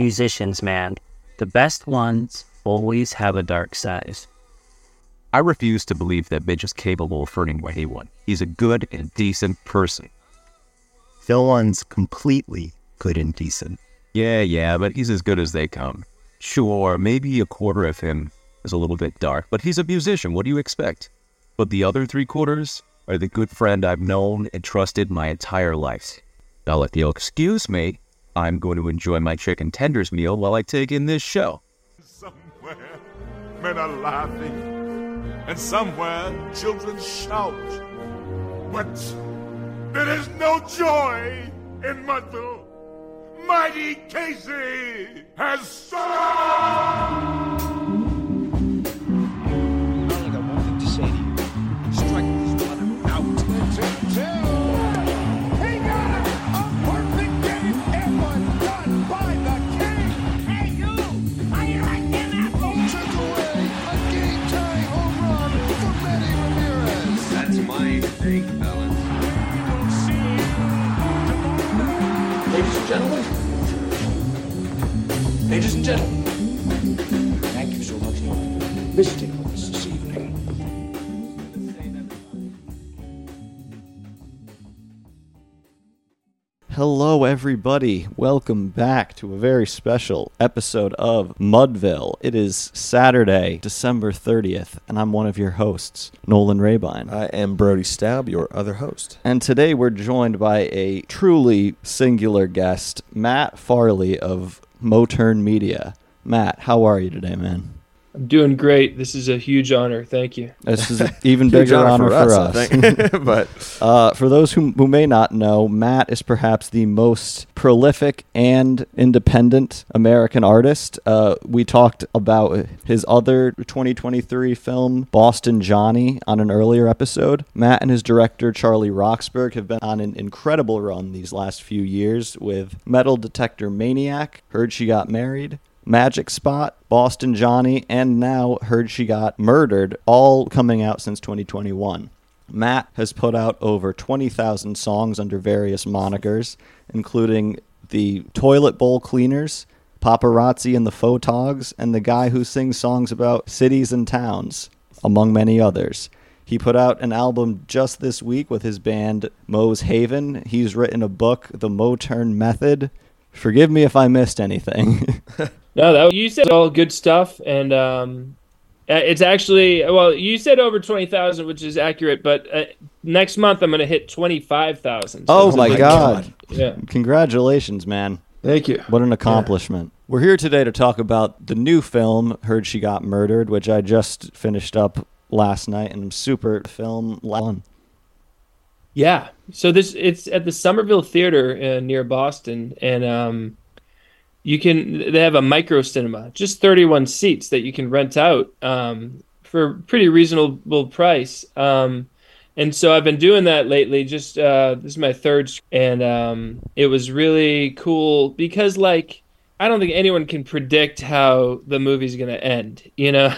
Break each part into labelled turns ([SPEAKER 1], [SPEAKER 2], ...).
[SPEAKER 1] musicians, man. The best ones always have a dark side.
[SPEAKER 2] I refuse to believe that Mitch is capable of hurting anyone. He's a good and decent person.
[SPEAKER 3] Phil one's completely good and decent.
[SPEAKER 2] Yeah, yeah, but he's as good as they come. Sure, maybe a quarter of him is a little bit dark, but he's a musician. What do you expect? But the other three quarters are the good friend I've known and trusted my entire life. Now, if you'll excuse me, I'm going to enjoy my chicken tenders meal while I take in this show.
[SPEAKER 4] Somewhere men are laughing, and somewhere children shout. But there is no joy in Mudville. Mighty Casey has sung!
[SPEAKER 5] Gentlemen. Ladies and gentlemen.
[SPEAKER 6] Thank you so much for visiting
[SPEAKER 7] Hello, everybody. Welcome back to a very special episode of Mudville. It is Saturday, December 30th, and I'm one of your hosts, Nolan Rabine.
[SPEAKER 8] I am Brody Staub, your other host.
[SPEAKER 7] And today we're joined by a truly singular guest, Matt Farley of Motern Media. Matt, how are you today, man?
[SPEAKER 9] I'm doing great. This is a huge honor. Thank you.
[SPEAKER 7] This is an even bigger honor, for us.
[SPEAKER 8] I think. but
[SPEAKER 7] Uh, for those who, who may not know, Matt is perhaps the most prolific and independent American artist. Uh, we talked about his other 2023 film, Boston Johnny, on an earlier episode. Matt and his director, Charlie Roxburgh, have been on an incredible run these last few years with Metal Detector Maniac, Heard She Got Married, Magic Spot, Boston Johnny, and now Heard She Got Murdered, all coming out since 2021. Matt has put out over 20,000 songs under various monikers, including the Toilet Bowl Cleaners, Paparazzi and the Photogs, and the guy who sings songs about cities and towns, among many others. He put out an album just this week with his band Moe's Haven. He's written a book, The Motern Method. Forgive me if I missed anything.
[SPEAKER 9] No, that you said all good stuff, and um, uh, it's actually well, you said over twenty thousand, which is accurate. But uh, next month I'm going to hit twenty five thousand.
[SPEAKER 7] oh my,
[SPEAKER 8] my
[SPEAKER 7] God.
[SPEAKER 8] God.
[SPEAKER 9] Yeah,
[SPEAKER 7] Congratulations, man.
[SPEAKER 9] thank you.
[SPEAKER 7] What an accomplishment. We're here today to talk about the new film, Heard She Got Murdered, which I just finished up last night and I'm super film one.
[SPEAKER 9] Yeah, so this it's at the Somerville Theater uh, near Boston, and um, you can they have a micro cinema, just thirty one seats that you can rent out um, for pretty reasonable price. Um, and so I've been doing that lately. Just uh, this is my third, and um, it was really cool because like I don't think anyone can predict how the movie's gonna end. You know,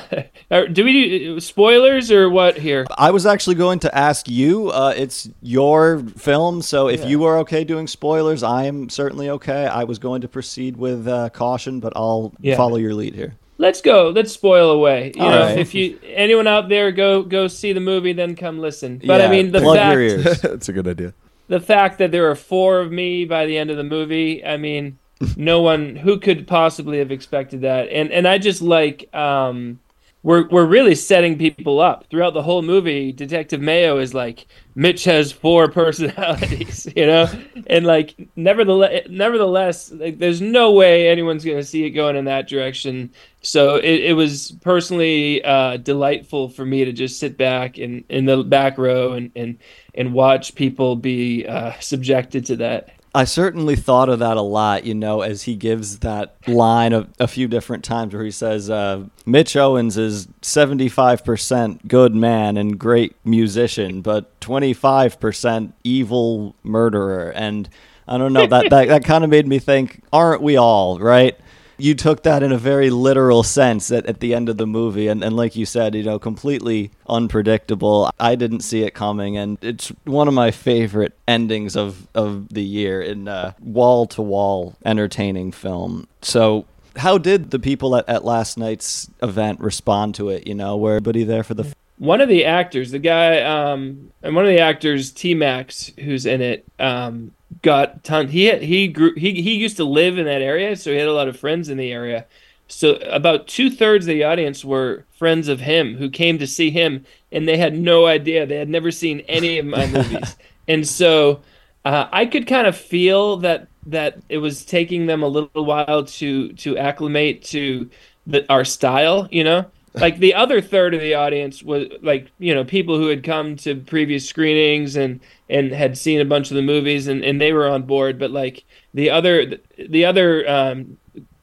[SPEAKER 9] do we do spoilers or what here?
[SPEAKER 7] I was actually going to ask you, uh, it's your film, so if you are okay doing spoilers, I am certainly okay. I was going to proceed with uh, caution, but I'll
[SPEAKER 9] Yeah.
[SPEAKER 7] follow your lead here.
[SPEAKER 9] let's go let's spoil away you
[SPEAKER 7] All
[SPEAKER 9] know
[SPEAKER 7] right.
[SPEAKER 9] if you anyone out there go go see the movie then come listen but
[SPEAKER 7] Yeah,
[SPEAKER 9] i mean the
[SPEAKER 7] plug
[SPEAKER 9] fact
[SPEAKER 7] your ears.
[SPEAKER 8] that's a good idea.
[SPEAKER 9] the fact that there are four of me by the end of the movie i mean no one who could possibly have expected that and and i just like um we're we're really setting people up throughout the whole movie. Detective Mayo is like Mitch has four personalities, you know, and like nevertheless, nevertheless, like, there's no way anyone's gonna see it going in that direction. So it, it was personally uh, delightful for me to just sit back in in the back row and and and watch people be uh, subjected to that.
[SPEAKER 7] I certainly thought of that a lot, you know, as he gives that line a, a few different times where he says, uh, Mitch Owens is 75% good man and great musician, but 25% evil murderer. And I don't know, that, that, that kind of made me think, aren't we all, right? You took that in a very literal sense at, at the end of the movie. And, and like you said you know completely unpredictable. I didn't see it coming. And it's one of my favorite endings of, of the year in uh, wall-to-wall entertaining film. So how did the people at, at last night's event respond to it you know? Were everybody there for the
[SPEAKER 9] one of the actors, the guy, um, and one of the actors, T Max, who's in it, um, got ton. He had, he grew. He he used to live in that area, so he had a lot of friends in the area. So about two thirds of the audience were friends of him who came to see him, and they had no idea. They had never seen any of my movies, and so uh, I could kind of feel that that it was taking them a little while to to acclimate to the, our style, you know like the other third of the audience was like you know people who had come to previous screenings and and had seen a bunch of the movies and, and they were on board but like the other the other um,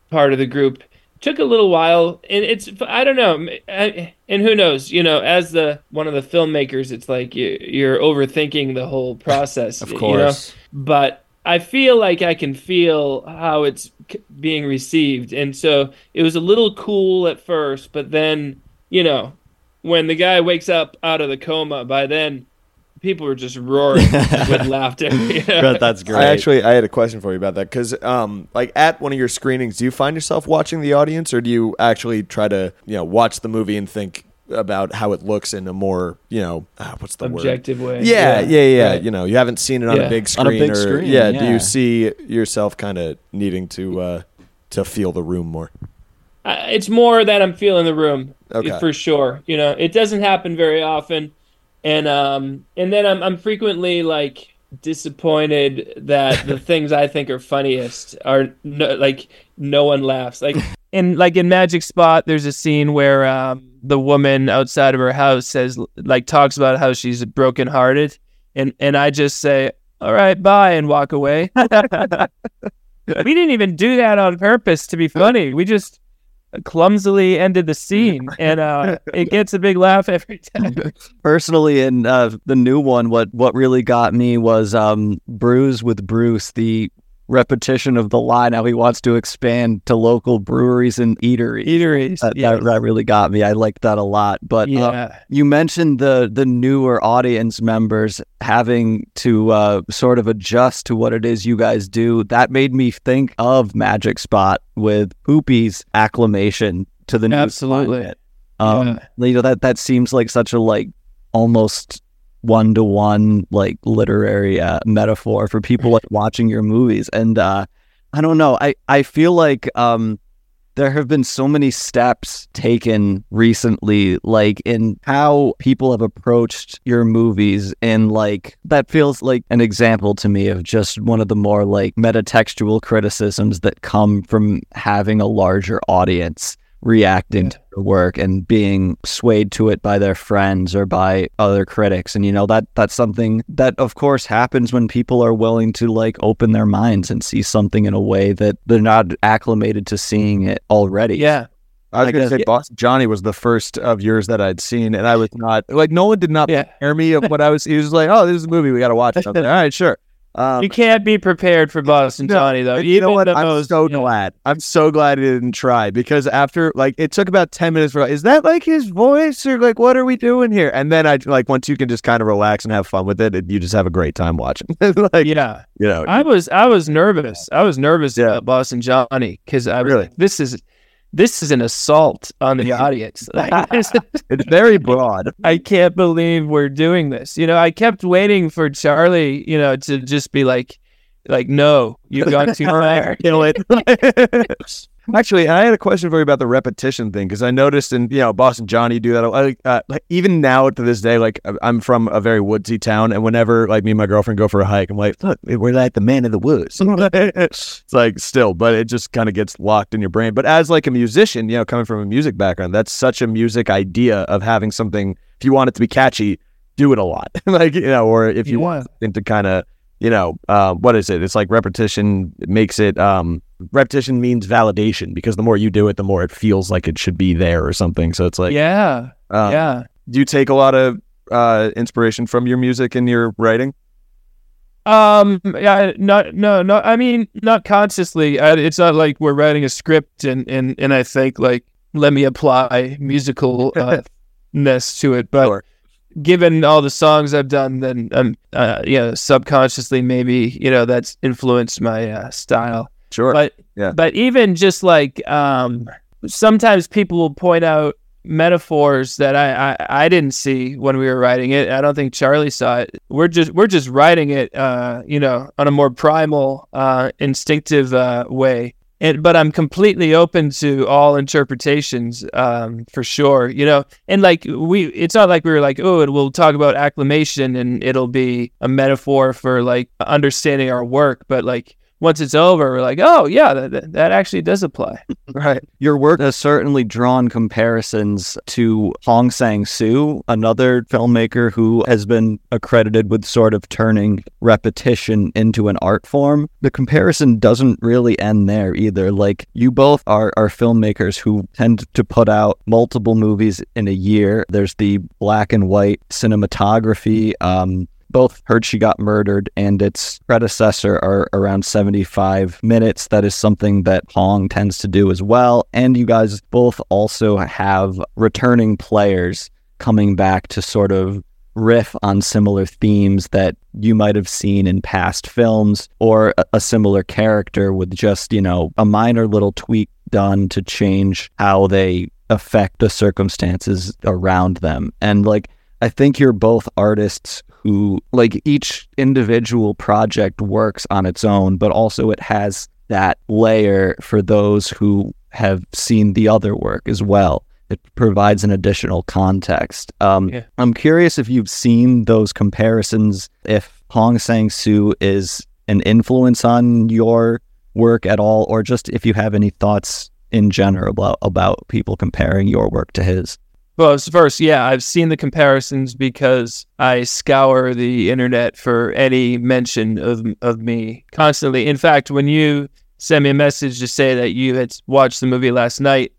[SPEAKER 9] part of the group took a little while and it's i don't know and who knows you know as the one of the filmmakers it's like you, you're overthinking the whole process
[SPEAKER 7] of
[SPEAKER 9] you know?
[SPEAKER 7] course
[SPEAKER 9] but I feel like I can feel how it's being received. And so it was a little cool at first, but then, you know, when the guy wakes up out of the coma, by then people were just roaring with laughter. you know?
[SPEAKER 7] that's great
[SPEAKER 8] I actually I had a question for you about that because um like at one of your screenings, do you find yourself watching the audience or do you actually try to you know watch the movie and think about how it looks in a more you know ah, what's the
[SPEAKER 9] Objective
[SPEAKER 8] word?
[SPEAKER 9] way.
[SPEAKER 8] Yeah, yeah, yeah.
[SPEAKER 9] Right.
[SPEAKER 8] You know, you haven't seen it on
[SPEAKER 9] Yeah.
[SPEAKER 8] a big
[SPEAKER 7] On a
[SPEAKER 8] screen
[SPEAKER 7] big
[SPEAKER 8] or
[SPEAKER 7] screen,
[SPEAKER 8] yeah, Do you see yourself kind of needing to uh to feel the room more?
[SPEAKER 9] Uh, it's more that I'm feeling the room
[SPEAKER 8] Okay.
[SPEAKER 9] for sure. You know, it doesn't happen very often, and um, and then I'm I'm frequently like disappointed that the things I think are funniest are no, like no one laughs. Like in like in Magic Spot, there's a scene where um, the woman outside of her house says like talks about how she's brokenhearted, and and I just say, "All right, bye," and walk away. we didn't even do that on purpose to be funny. We just clumsily ended the scene, and uh, it gets a big laugh every time.
[SPEAKER 7] personally in uh, the new one what what really got me was um brews with bruce the repetition of the line how he wants to expand to local breweries and eateries
[SPEAKER 9] Eateries,
[SPEAKER 7] that,
[SPEAKER 9] yeah.
[SPEAKER 7] that, that really got me i liked that a lot but uh,
[SPEAKER 9] Yeah.
[SPEAKER 7] you mentioned the the newer audience members having to uh, sort of adjust to what it is you guys do that made me think of magic spot with poopy's acclamation to the new
[SPEAKER 9] Absolutely.
[SPEAKER 7] Um, you know that that seems like such a like almost one to one like literary uh, metaphor for people like watching your movies, and uh, I don't know. I I feel like um, there have been so many steps taken recently, like in how people have approached your movies, and like that feels like an example to me of just one of the more like metatextual criticisms that come from having a larger audience reacting to your work and being swayed to it by their friends or by other critics and you know that that's something that of course happens when people are willing to like open their minds and see something in a way that they're not acclimated to seeing it already
[SPEAKER 9] Yeah.
[SPEAKER 10] I was
[SPEAKER 7] I
[SPEAKER 10] going to
[SPEAKER 7] guess-
[SPEAKER 10] say Boston Johnny was the first of yours that I'd seen, and I was not like Nolan did not
[SPEAKER 9] Yeah.
[SPEAKER 10] prepare me of what I was. He was like, "Oh, this is a movie we got to watch." Something. All right, sure. Um,
[SPEAKER 9] You can't be prepared for Boston
[SPEAKER 10] No,
[SPEAKER 9] Johnny though.
[SPEAKER 10] you know what? I'm
[SPEAKER 9] most-
[SPEAKER 10] so
[SPEAKER 9] yeah.
[SPEAKER 10] glad. I'm so glad he didn't try because after like it took about ten minutes for is that like his voice or like what are we doing here? And then I like once you can just kind of relax and have fun with it, it you just have a great time watching. like
[SPEAKER 9] Yeah.
[SPEAKER 10] you know,
[SPEAKER 9] I was I was nervous. I was nervous
[SPEAKER 10] Yeah.
[SPEAKER 9] about Boston Johnny because I
[SPEAKER 10] Really?
[SPEAKER 9] like, this is this is an assault on the audience.
[SPEAKER 10] It's very broad.
[SPEAKER 9] I can't believe we're doing this. You know, I kept waiting for Charlie, you know, to just be like, like, no, you've gone too far.
[SPEAKER 10] kill it. Actually, I had a question for you about the repetition thing because I noticed in you know Boston Johnny do that. Like, uh, like even now to this day, like I'm from a very woodsy town, and whenever like me and my girlfriend go for a hike, I'm like, look, we're like the man of the woods. it's like still, but it just kind of gets locked in your brain. But as like a musician, you know, coming from a music background, that's such a music idea of having something. If you want it to be catchy, do it a lot, like you know, or if you want something to kind of you know, uh, what is it? It's like repetition makes it, um, repetition means validation because the more you do it, the more it feels like it should be there or something. So it's like,
[SPEAKER 9] yeah,
[SPEAKER 10] uh,
[SPEAKER 9] yeah.
[SPEAKER 10] do you take a lot of uh, inspiration from your music and your writing?
[SPEAKER 9] Um, yeah, not no no. I mean, not consciously. I, it's not like we're writing a script and and and I think like let me apply musical uh, ness to it. But
[SPEAKER 10] Sure.
[SPEAKER 9] given all the songs I've done, then um, uh, yeah, subconsciously maybe you know that's influenced my uh, style.
[SPEAKER 10] Sure.
[SPEAKER 9] But
[SPEAKER 10] Yeah.
[SPEAKER 9] but even just like um, sometimes people will point out metaphors that I, I I didn't see when we were writing it. I don't think Charlie saw it. We're just we're just writing it, uh, you know, on a more primal, uh, instinctive uh, way. And, but I'm completely open to all interpretations, um, for sure. You know, and like we, it's not like we were like, oh, we'll talk about acclamation and it'll be a metaphor for like understanding our work. But like once it's over, we're like, oh yeah, that, that, actually does apply.
[SPEAKER 7] Right. Your work has certainly drawn comparisons to Hong Sang Soo, another filmmaker who has been accredited with sort of turning repetition into an art form. The comparison doesn't really end there either. Like you both are are filmmakers who tend to put out multiple movies in a year. There's the black and white cinematography. Um, both Heard She Got Murdered and its predecessor are around 75 minutes. That is something that Hong tends to do as well. And you guys both also have returning players coming back to sort of riff on similar themes that you might have seen in past films or a, similar character with just, you know, a minor little tweak done to change how they affect the circumstances around them. And like, I think you're both artists who, like, each individual project works on its own, but also it has that layer for those who have seen the other work as well. It provides an additional context. Um,
[SPEAKER 9] Yeah.
[SPEAKER 7] I'm curious if you've seen those comparisons, if Hong Sang Soo is an influence on your work at all, or just if you have any thoughts in general about, about people comparing your work to his.
[SPEAKER 9] Well, first, yeah, I've seen the comparisons because I scour the internet for any mention of of me constantly. In fact, when you sent me a message to say that you had watched the movie last night,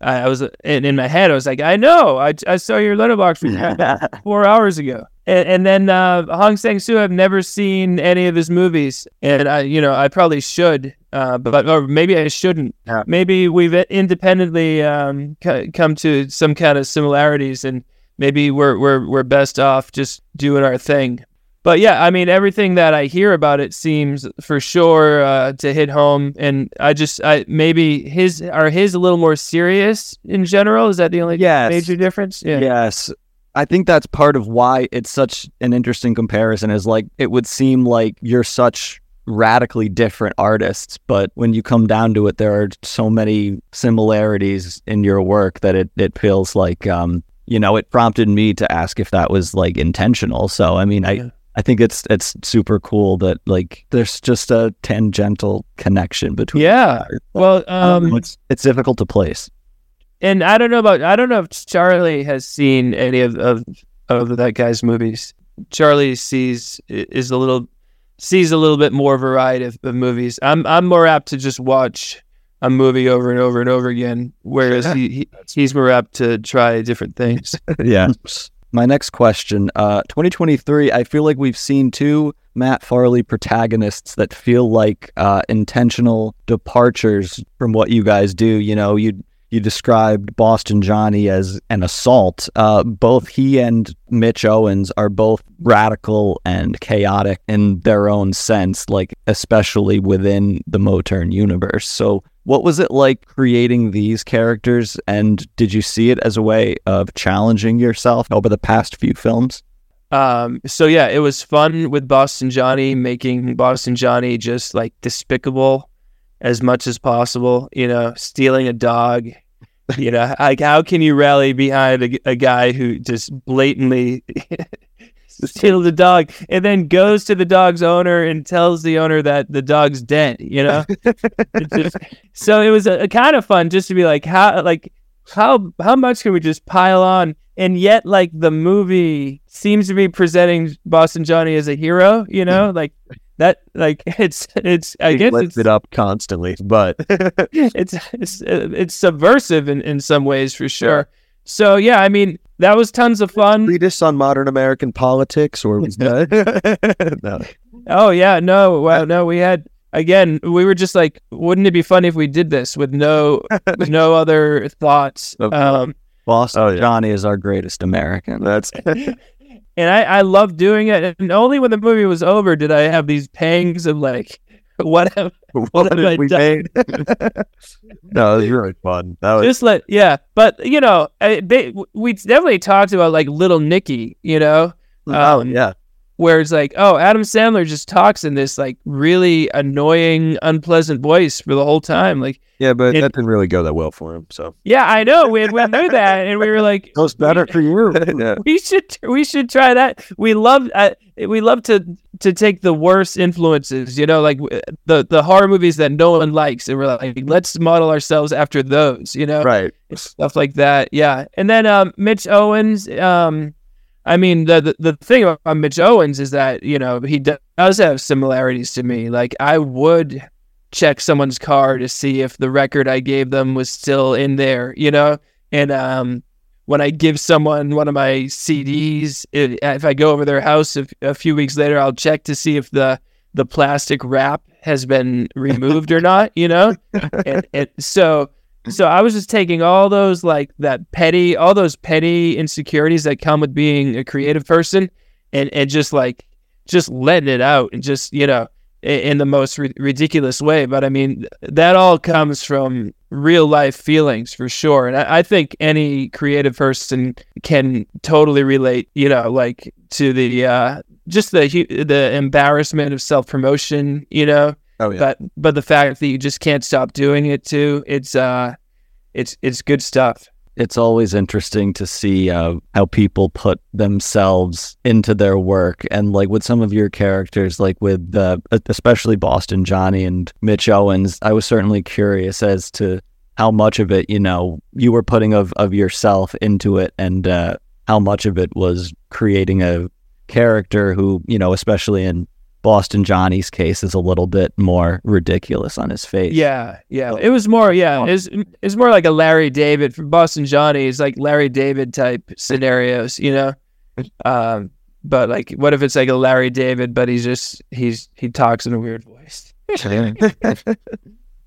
[SPEAKER 9] I, was in, in my head. I was like, I know, I, I saw your Letterboxd four hours ago. And, and then uh, Hong Sang Soo, I've never seen any of his movies, and I, you know, I probably should, uh, but or maybe I shouldn't.
[SPEAKER 10] Yeah.
[SPEAKER 9] Maybe we've independently um, c- come to some kind of similarities, and maybe we're we're we're best off just doing our thing. But yeah, I mean, everything that I hear about it seems for sure uh, to hit home, and I just, I maybe his are his a little more serious in general. Is that the only
[SPEAKER 7] Yes.
[SPEAKER 9] major difference? Yeah.
[SPEAKER 7] Yes. I think that's part of why it's such an interesting comparison is like it would seem like you're such radically different artists, but when you come down to it, there are so many similarities in your work that it, it feels like um, you know, it prompted me to ask if that was like intentional. So I mean I
[SPEAKER 9] Yeah.
[SPEAKER 7] I think it's it's super cool that like there's just a tangential connection between
[SPEAKER 9] Yeah. Well, um,
[SPEAKER 7] it's it's difficult to place.
[SPEAKER 9] And I don't know about I don't know if Charlie has seen any of of, of that guy's movies. Charlie sees is a little sees a little bit more variety of, of movies. I'm I'm more apt to just watch a movie over and over and over again, whereas he, he he's more apt to try different things.
[SPEAKER 7] yeah. My next question, uh, 2023. I feel like we've seen two Matt Farley protagonists that feel like uh, intentional departures from what you guys do. You know, you you described Boston Johnny as an assault. Uh, both he and Mitch Owens are both radical and chaotic in their own sense, like especially within the Motern universe. So, what was it like creating these characters, and did you see it as a way of challenging yourself over the past few films?
[SPEAKER 9] Um, so yeah, it was fun with Boston Johnny, making Boston Johnny just like despicable as much as possible. You know, stealing a dog. You know, like how can you rally behind a, a guy who just blatantly steals a dog and then goes to the dog's owner and tells the owner that the dog's dead? You know, just- so it was a, a kind of fun just to be like how like how how much can we just pile on and yet like the movie seems to be presenting Boston Johnny as a hero, you know, hmm. like that like it's it's I
[SPEAKER 10] He
[SPEAKER 9] guess
[SPEAKER 10] lifts
[SPEAKER 9] it's
[SPEAKER 10] it up constantly, but
[SPEAKER 9] it's it's uh, it's subversive in, in some ways for sure. So yeah, I mean, that was tons of fun.
[SPEAKER 10] Treatise on modern American politics, or was that? no.
[SPEAKER 9] Oh yeah, no, well, no, we had again. We were just like, wouldn't it be funny if we did this with no, with no other thoughts? Um,
[SPEAKER 7] Boston
[SPEAKER 10] Oh, yeah.
[SPEAKER 7] Johnny is our greatest American.
[SPEAKER 10] That's
[SPEAKER 9] and I, I love doing it. And only when the movie was over did I have these pangs of like, what have,
[SPEAKER 10] what
[SPEAKER 9] have I
[SPEAKER 10] we
[SPEAKER 9] done?
[SPEAKER 10] no, it was really fun. That was
[SPEAKER 9] just like yeah. But you know, I, they, we definitely talked about like Little Nicky, you know,
[SPEAKER 10] oh
[SPEAKER 9] um,
[SPEAKER 10] yeah.
[SPEAKER 9] Where it's like, oh, Adam Sandler just talks in this like really annoying, unpleasant voice for the whole time. Like,
[SPEAKER 10] Yeah, but
[SPEAKER 9] it-
[SPEAKER 10] that didn't really go that well for him. So
[SPEAKER 9] yeah, I know we had went through that, and we were like,
[SPEAKER 10] goes better for you. yeah.
[SPEAKER 9] we should we should try that. We love uh, we love to to take the worst influences, you know, like the the horror movies that no one likes, and we're like, let's model ourselves after those, you know,
[SPEAKER 10] Right.
[SPEAKER 9] stuff like that. Yeah, and then um, Mitch Owens. Um, I mean, the, the the thing about Mitch Owens is that you know he does have similarities to me. Like I would check someone's car to see if the record I gave them was still in there, you know, and um when I give someone one of my CDs, if, if I go over their house a, a few weeks later, I'll check to see if the the plastic wrap has been removed or not. You know, and, and so so I was just taking all those like that petty, all those petty insecurities that come with being a creative person, and and just like just letting it out and just you know i- in the most ri- ridiculous way. But I mean, that all comes from real life feelings for sure. And I, I think any creative person can totally relate, you know, like to the, uh, just the, the embarrassment of self promotion, you know,
[SPEAKER 10] Oh yeah.
[SPEAKER 9] but, but the fact that you just can't stop doing it too. It's, uh, it's, it's good stuff.
[SPEAKER 7] it's always interesting to see uh, how people put themselves into their work and like with some of your characters like with uh, especially boston johnny and mitch owens i was certainly curious as to how much of it you know you were putting of, of yourself into it and uh, how much of it was creating a character who you know especially in boston johnny's case is a little bit more ridiculous on his face
[SPEAKER 9] Yeah, yeah. It was more, yeah. It's it's more like a Larry David for Boston Johnny. It's like Larry David type scenarios, you know. Um, but like, what if it's like a Larry David, but he's just he's he talks in a weird voice.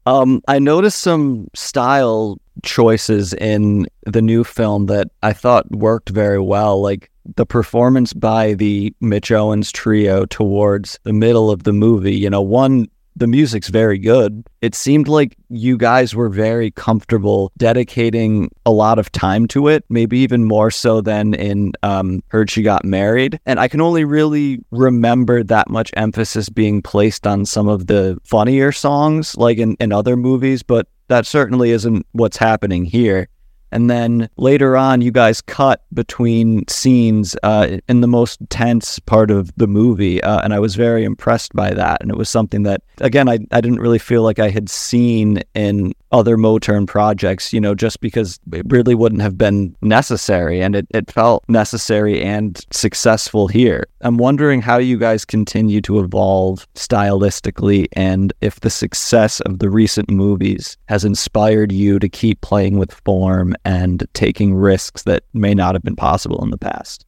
[SPEAKER 7] Um, I noticed some style choices in the new film that I thought worked very well. Like the performance by the Mitch Owens trio towards the middle of the movie. You know, one, the music's very good. It seemed like you guys were very comfortable dedicating a lot of time to it, maybe even more so than in um, Heard She Got Married. And I can only really remember that much emphasis being placed on some of the funnier songs, like in, in other movies, but that certainly isn't what's happening here. And then later on, you guys cut between scenes uh, in the most tense part of the movie. Uh, and I was very impressed by that. And it was something that, again, I, I didn't really feel like I had seen in other Motern projects, you know, just because it really wouldn't have been necessary. And it, it felt necessary and successful here. I'm wondering how you guys continue to evolve stylistically and if the success of the recent movies has inspired you to keep playing with form and taking risks that may not have been possible in the past.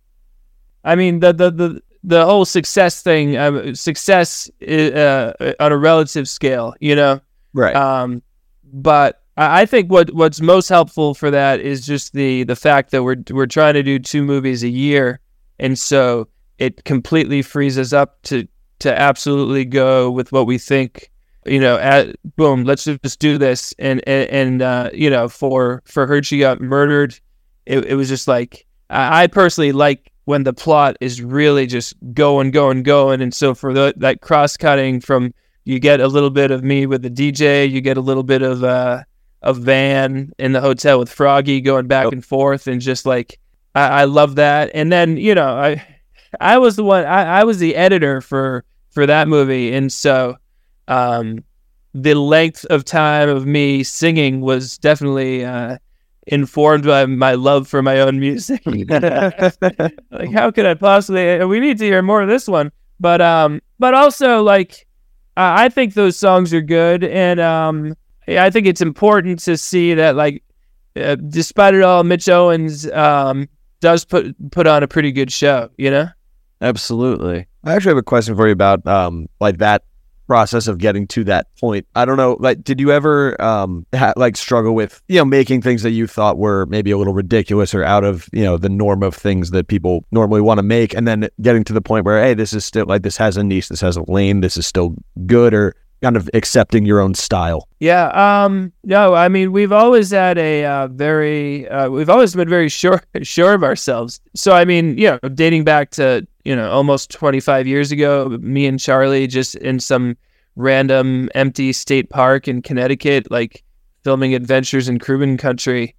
[SPEAKER 9] I mean, the the the the whole success thing, uh, success uh, on a relative scale, you know.
[SPEAKER 7] Right.
[SPEAKER 9] Um, but I I think what what's most helpful for that is just the the fact that we're we're trying to do two movies a year, and so it completely frees us up to to absolutely go with what we think. You know, at boom, let's just do this, and and, and uh, you know, for for Heard She Got Murdered. It, it was just like I, I personally like when the plot is really just going, going, going, and so for the, that cross cutting from you get a little bit of me with the DJ, you get a little bit of uh a Van in the hotel with Froggy going back and forth, and just like I, I love that. And then you know I I was the one I, I was the editor for for that movie, and so um the length of time of me singing was definitely uh informed by my love for my own music. like how could I possibly we need to hear more of this one. But um but also like uh, I think those songs are good and um I think it's important to see that like uh, despite it all Mitch Owens um does put put on a pretty good show. You know.
[SPEAKER 7] Absolutely.
[SPEAKER 10] I actually have a question for you about um like that process of getting to that point. I don't know, like did you ever um ha- like struggle with, you know, making things that you thought were maybe a little ridiculous or out of, you know, the norm of things that people normally want to make and then getting to the point where hey, this is still like this has a niche, this has a lane, this is still good or kind of accepting your own style.
[SPEAKER 9] Yeah. Um. No. I mean, we've always had a uh, very. Uh, we've always been very sure sure of ourselves. So I mean, you know, dating back to you know almost 25 years ago, me and Charlie just in some random empty state park in Connecticut, like filming adventures in Cuban country.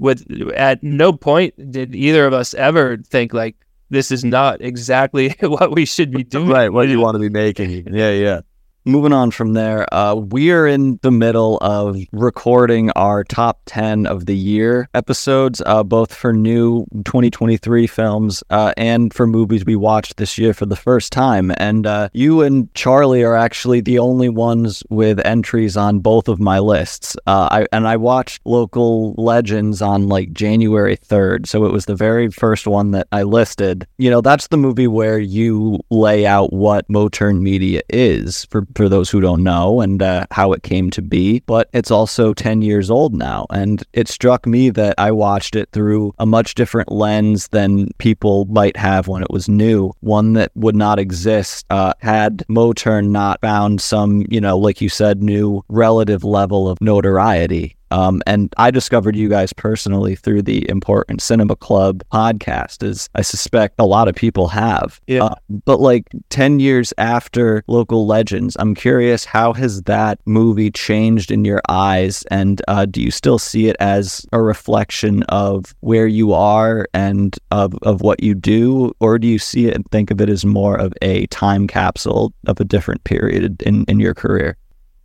[SPEAKER 9] With at no point did either of us ever think like this is not exactly what we should be doing.
[SPEAKER 10] Right, what you want to be making. Yeah, yeah.
[SPEAKER 7] Moving on from there, uh, we are in the middle of recording our top 10 of the year episodes, uh, both for new 2023 films uh, and for movies we watched this year for the first time. And uh, you and Charlie are actually the only ones with entries on both of my lists. Uh, I, and I watched Local Legends on like January 3rd. So it was the very first one that I listed. You know, that's the movie where you lay out what Motern Media is for for those who don't know and uh, how it came to be. But it's also 10 years old now. And it struck me that I watched it through a much different lens than people might have when it was new, one that would not exist uh, had Motern not found some, you know, like you said, new relative level of notoriety. Um, and I discovered you guys personally through the Important Cinema Club podcast, as I suspect a lot of people have.
[SPEAKER 9] Yeah.
[SPEAKER 7] Uh, but like 10 years after Local Legends, I'm curious how has that movie changed in your eyes? And uh, do you still see it as a reflection of where you are and of, of what you do? Or do you see it and think of it as more of a time capsule of a different period in, in your career?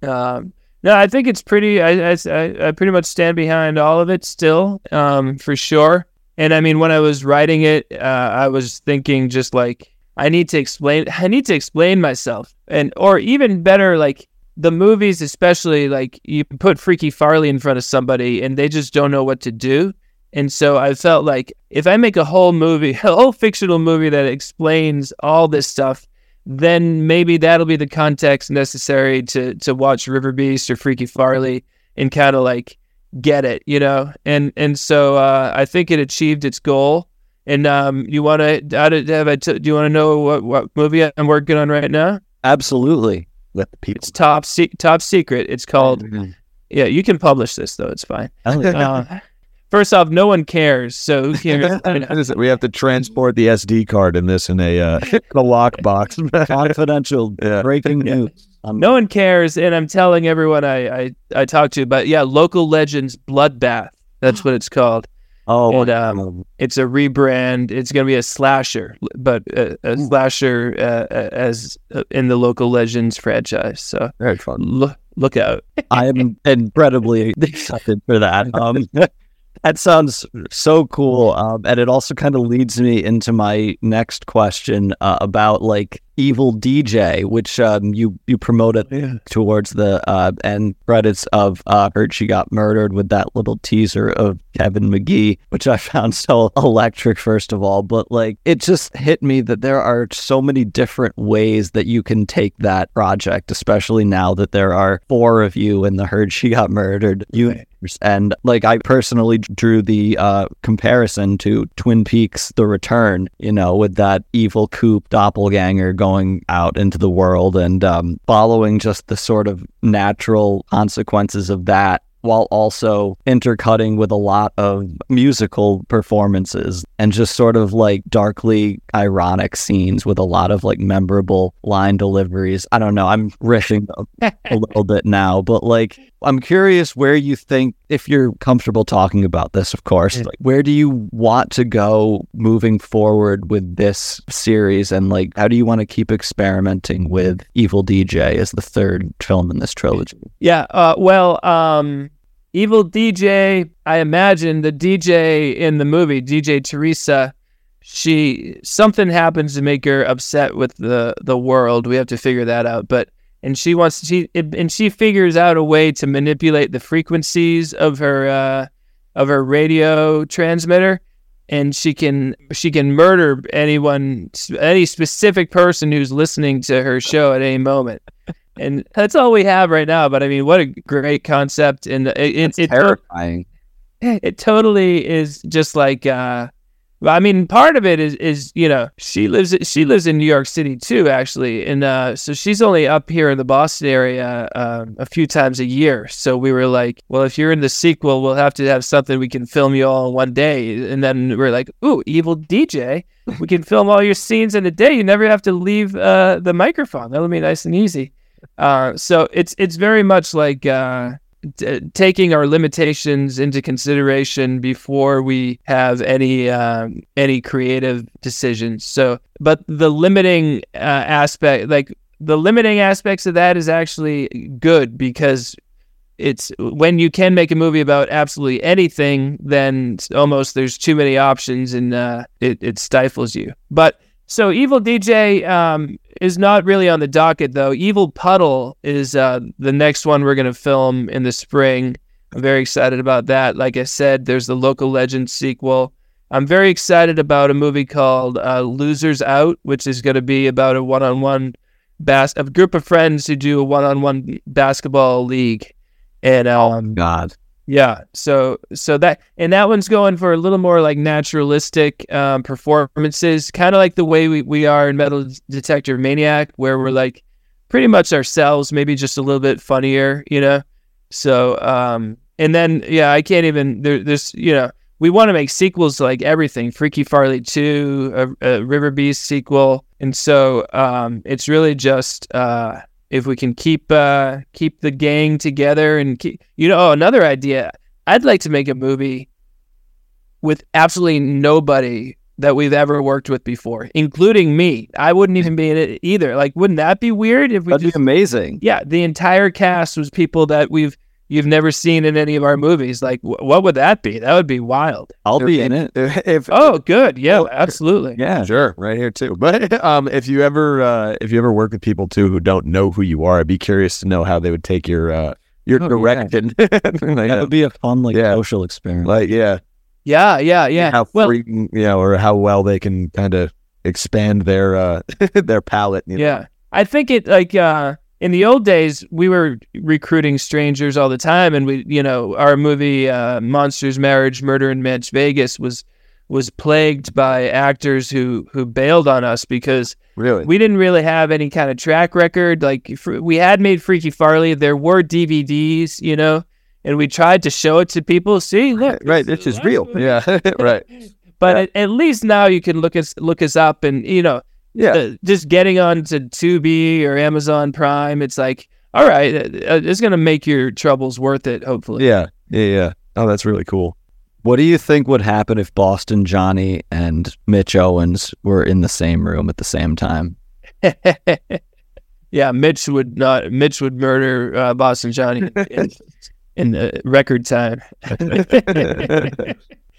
[SPEAKER 9] Um, no, I think it's pretty. I, I, I pretty much stand behind all of it still, um, for sure. And I mean, when I was writing it, uh, I was thinking just like I need to explain. I need to explain myself, and or even better, like the movies, especially like you put Freaky Farley in front of somebody, and they just don't know what to do. And so I felt like if I make a whole movie, a whole fictional movie that explains all this stuff, then maybe that'll be the context necessary to to watch River Beast or Freaky Farley and kind of like get it, you know. And and so uh, I think it achieved its goal. And um, you want to have I t- do you want to know what what movie I'm working on right now?
[SPEAKER 7] Absolutely. Let the people.
[SPEAKER 9] It's top se- top secret. It's called. Yeah, you can publish this though. It's fine. Uh, first off, no one cares, so who cares? I mean,
[SPEAKER 10] we have to transport the SD card in this in a uh, in a lockbox.
[SPEAKER 7] Confidential breaking news. Um,
[SPEAKER 9] no one cares, and I'm telling everyone I I, I talk to. But yeah, local legends bloodbath. That's what it's called.
[SPEAKER 7] Oh,
[SPEAKER 9] and um, it's a rebrand. It's going to be a slasher, but a, a slasher uh, uh, as uh, in the local legends franchise. So
[SPEAKER 10] very fun.
[SPEAKER 9] Look look out!
[SPEAKER 7] I am incredibly excited for that. Um, that sounds so cool, um, and it also kind of leads me into my next question uh, about like Evil DJ, which um, you you promoted
[SPEAKER 10] Yeah.
[SPEAKER 7] towards the uh, end credits of uh, "Heard She Got Murdered" with that little teaser of Kevin McGee, which I found so electric. First of all, but like it just hit me that there are so many different ways that you can take that project, especially now that there are four of you in the "Heard She Got Murdered" universe. And like I personally drew the uh, comparison to Twin Peaks: The Return, you know, with that evil coop doppelganger going out into the world and um, following just the sort of natural consequences of that while also intercutting with a lot of musical performances and just sort of like darkly ironic scenes with a lot of like memorable line deliveries. I don't know, I'm riffing a, a little bit now, but like I'm curious where you think if you're comfortable talking about this, of course, like where do you want to go moving forward with this series and like how do you want to keep experimenting with Evil DJ as the third film in this trilogy?
[SPEAKER 9] Yeah. Uh, well, um, Evil DJ. I imagine the DJ in the movie, DJ Teresa. She something happens to make her upset with the the world. We have to figure that out. But and she wants she it, and she figures out a way to manipulate the frequencies of her uh, of her radio transmitter. and she can she can murder anyone, any specific person who's listening to her show at any moment. And that's all we have right now. But I mean, what a great concept! And it, it, it,
[SPEAKER 7] terrifying.
[SPEAKER 9] it totally is just like uh I mean, part of it is is you know she lives she lives in New York City too, actually, and uh, so she's only up here in the Boston area um, a few times a year. So we were like, well, if you're in the sequel, we'll have to have something we can film you all in one day. And then we're like, ooh, evil DJ, we can film all your scenes in a day. You never have to leave uh, the microphone. That'll be nice and easy. Uh, so it's it's very much like. Uh, t- taking our limitations into consideration before we have any um, any creative decisions. So, but the limiting uh, aspect, like the limiting aspects of that, is actually good because it's when you can make a movie about absolutely anything, then almost there's too many options and uh, it it stifles you. But so Evil DJ um, is not really on the docket though. Evil Puddle is uh, the next one we're gonna film in the spring. I'm very excited about that. Like I said, there's the Local Legends sequel. I'm very excited about a movie called uh, Losers Out, which is going to be about a one-on-one bas- a group of friends who do a one-on-one basketball league. And um,
[SPEAKER 7] God,
[SPEAKER 9] yeah. So so that and that one's going for a little more like naturalistic um, performances, kind of like the way we, we are in Metal Detector Maniac, where we're like pretty much ourselves, maybe just a little bit funnier, you know. So um, and then yeah, I can't even there, there's you know we want to make sequels to like everything, Freaky Farley two, a, a River Beast sequel, and so um, it's really just. Uh, if we can keep uh, keep the gang together and keep, you know, oh, another idea. I'd like to make a movie with absolutely nobody that we've ever worked with before, including me. I wouldn't even be in it either. Like, wouldn't that be weird if we?
[SPEAKER 7] That'd
[SPEAKER 9] just,
[SPEAKER 7] be amazing.
[SPEAKER 9] Yeah, the entire cast was people that we've you've never seen in any of our movies. Like, wh- what would that be? That would be wild.
[SPEAKER 7] I'll be in it.
[SPEAKER 10] If
[SPEAKER 9] Oh, good. Yeah, absolutely.
[SPEAKER 7] Yeah.
[SPEAKER 10] Sure, right here too. But um, if you ever uh, if you ever work with people too who don't know who you are, I'd be curious to know how they would take your uh, your
[SPEAKER 7] Oh, yeah.
[SPEAKER 10] direction. like,
[SPEAKER 7] That would be a fun, like,
[SPEAKER 10] Yeah.
[SPEAKER 7] social experiment.
[SPEAKER 10] like, yeah,
[SPEAKER 9] Yeah, yeah, yeah.
[SPEAKER 10] how
[SPEAKER 9] well,
[SPEAKER 10] free, you know, or how well they can kind of expand their uh their palette. you know?
[SPEAKER 9] Yeah. I think it like uh in the old days we were recruiting strangers all the time and we you know our movie uh Monsters Marriage Murder in Match Vegas was was plagued by actors who who bailed on us because
[SPEAKER 10] really.
[SPEAKER 9] we didn't really have any kind of track record like fr- we had made Freaky Farley there were DVDs you know and we tried to show it to people see look
[SPEAKER 10] right, this is real. Yeah, right.
[SPEAKER 9] but at, at least now you can look us look us up and you know
[SPEAKER 10] Yeah,
[SPEAKER 9] uh, just getting on to Tubi or Amazon Prime, it's like, all right, uh, it's going to make your troubles worth it, hopefully.
[SPEAKER 10] yeah, yeah, yeah. Oh, that's really cool.
[SPEAKER 7] What do you think would happen if Boston Johnny and Mitch Owens were in the same room at the same time?
[SPEAKER 9] yeah, Mitch would not. Mitch would murder uh, Boston Johnny in, in uh, record time.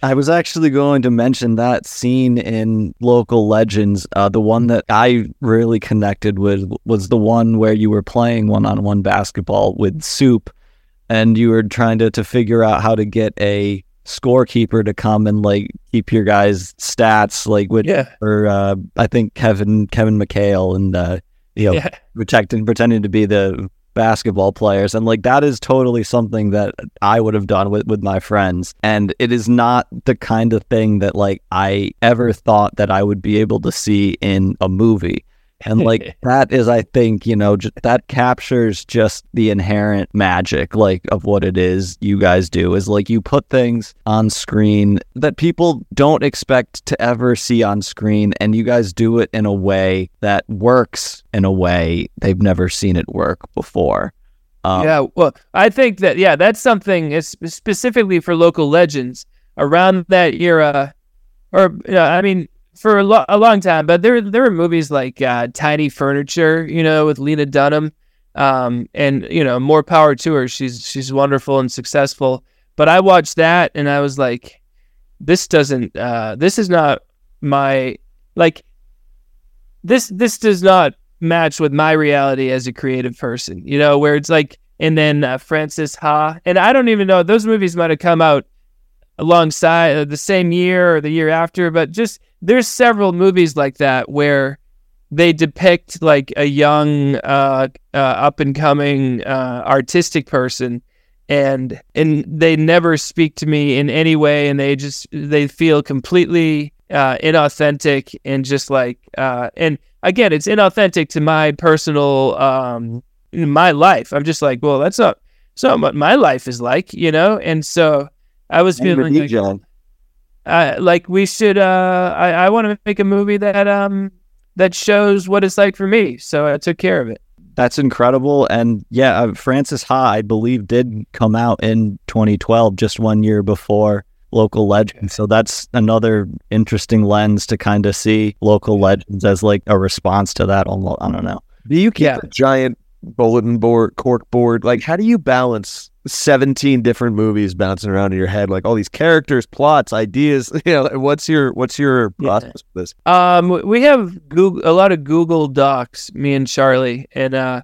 [SPEAKER 7] I was actually going to mention that scene in Local Legends. Uh, the one that I really connected with was the one where you were playing one on one basketball with Soup and you were trying to, to figure out how to get a scorekeeper to come and like keep your guys' stats like with
[SPEAKER 9] yeah,
[SPEAKER 7] or uh, I think Kevin Kevin McHale and uh, you know
[SPEAKER 9] yeah,
[SPEAKER 7] protecting pretending to be the basketball players. And like that is totally something that I would have done with with my friends. And it is not the kind of thing that like I ever thought that I would be able to see in a movie and like that is I think you know just, that captures just the inherent magic like of what it is you guys do is like you put things on screen that people don't expect to ever see on screen and you guys do it in a way that works in a way they've never seen it work before um,
[SPEAKER 9] yeah. Well, I think that yeah, that's something it's specifically for local legends around that era, or you know, I mean, for a, lo- a long time. But there there were movies like uh, Tiny Furniture, you know, with Lena Dunham, um, and you know, more power to her. She's she's wonderful and successful. But I watched that and I was like, this doesn't. Uh, this is not my like. This this does not match with my reality as a creative person. You know, where it's like, and then uh, Frances Ha, and I don't even know those movies might have come out alongside uh, the same year or the year after, but just there's several movies like that where they depict like a young, uh, uh, up and coming uh, artistic person, and and they never speak to me in any way, and they just they feel completely uh, inauthentic and just like uh, and again, it's inauthentic to my personal um, my life. I'm just like, well, that's not that's not what my life is like, you know, and so. I was
[SPEAKER 11] Name
[SPEAKER 9] feeling like,
[SPEAKER 11] DJ.
[SPEAKER 9] uh, like we should uh I, I want to make a movie that um that shows what it's like for me so i took care of it
[SPEAKER 11] That's incredible. And yeah, uh, Frances Ha, I believe, did come out in 2012, just one year before Local Legends. So that's another interesting lens to kind of see Local Legends as like a response to that. Almost, I don't know.
[SPEAKER 10] Do you keep
[SPEAKER 9] Yeah.
[SPEAKER 10] a giant bulletin board, cork board? Like, how do you balance 17 different movies bouncing around in your head? Like all these characters, plots, ideas. You know, what's your what's your process for this?
[SPEAKER 9] um we have google a lot of google docs me and charlie and uh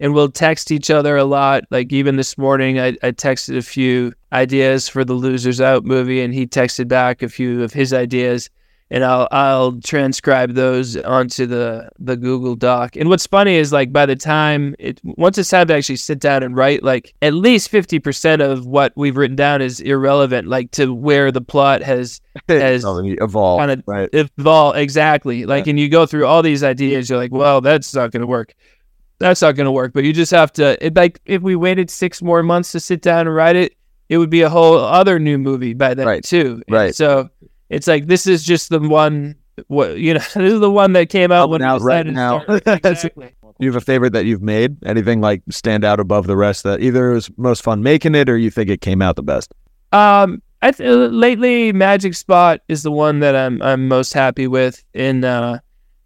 [SPEAKER 9] and we'll text each other a lot like even this morning i, I texted a few ideas for the losers out movie and he texted back a few of his ideas and I'll I'll transcribe those onto the the Google Doc. And what's funny is like by the time it once it's time to actually sit down and write, like at least fifty percent of what we've written down is irrelevant, like to where the plot has has
[SPEAKER 10] Oh, you evolve,
[SPEAKER 9] kind of
[SPEAKER 10] right?
[SPEAKER 9] evolved exactly. Like, and you go through all these ideas, you're like, well, that's not going to work. That's not going to work. But you just have to. It, like, if we waited six more months to sit down and write it, it would be a whole other new movie by then
[SPEAKER 10] Right.
[SPEAKER 9] too. And
[SPEAKER 10] Right.
[SPEAKER 9] So it's like this is just the one. What you know, this is the one that came out when
[SPEAKER 10] out right now.
[SPEAKER 9] Exactly.
[SPEAKER 10] You have a favorite that you've made? Anything like stand out above the rest that either was most fun making it or you think it came out the best?
[SPEAKER 9] Um, I th- lately Magic Spot is the one that I'm I'm most happy with, in uh,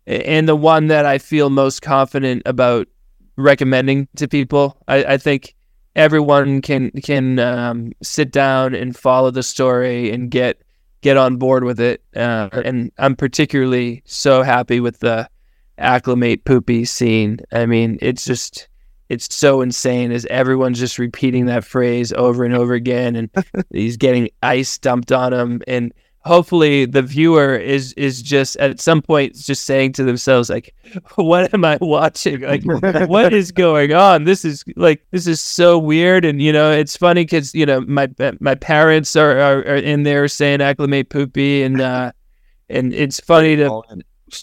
[SPEAKER 9] and the one that I feel most confident about recommending to people. I, I think everyone can can um, sit down and follow the story and get get on board with it. Uh, and I'm particularly so happy with the acclimate poopy scene. I mean, it's just it's so insane as everyone's just repeating that phrase over and over again and he's getting ice dumped on him and hopefully the viewer is is just at some point just saying to themselves like what am i watching? Like what is going on? This is like this is so weird. And you know it's funny because you know my my parents are, are, are in there saying acclimate poopy and uh and it's funny to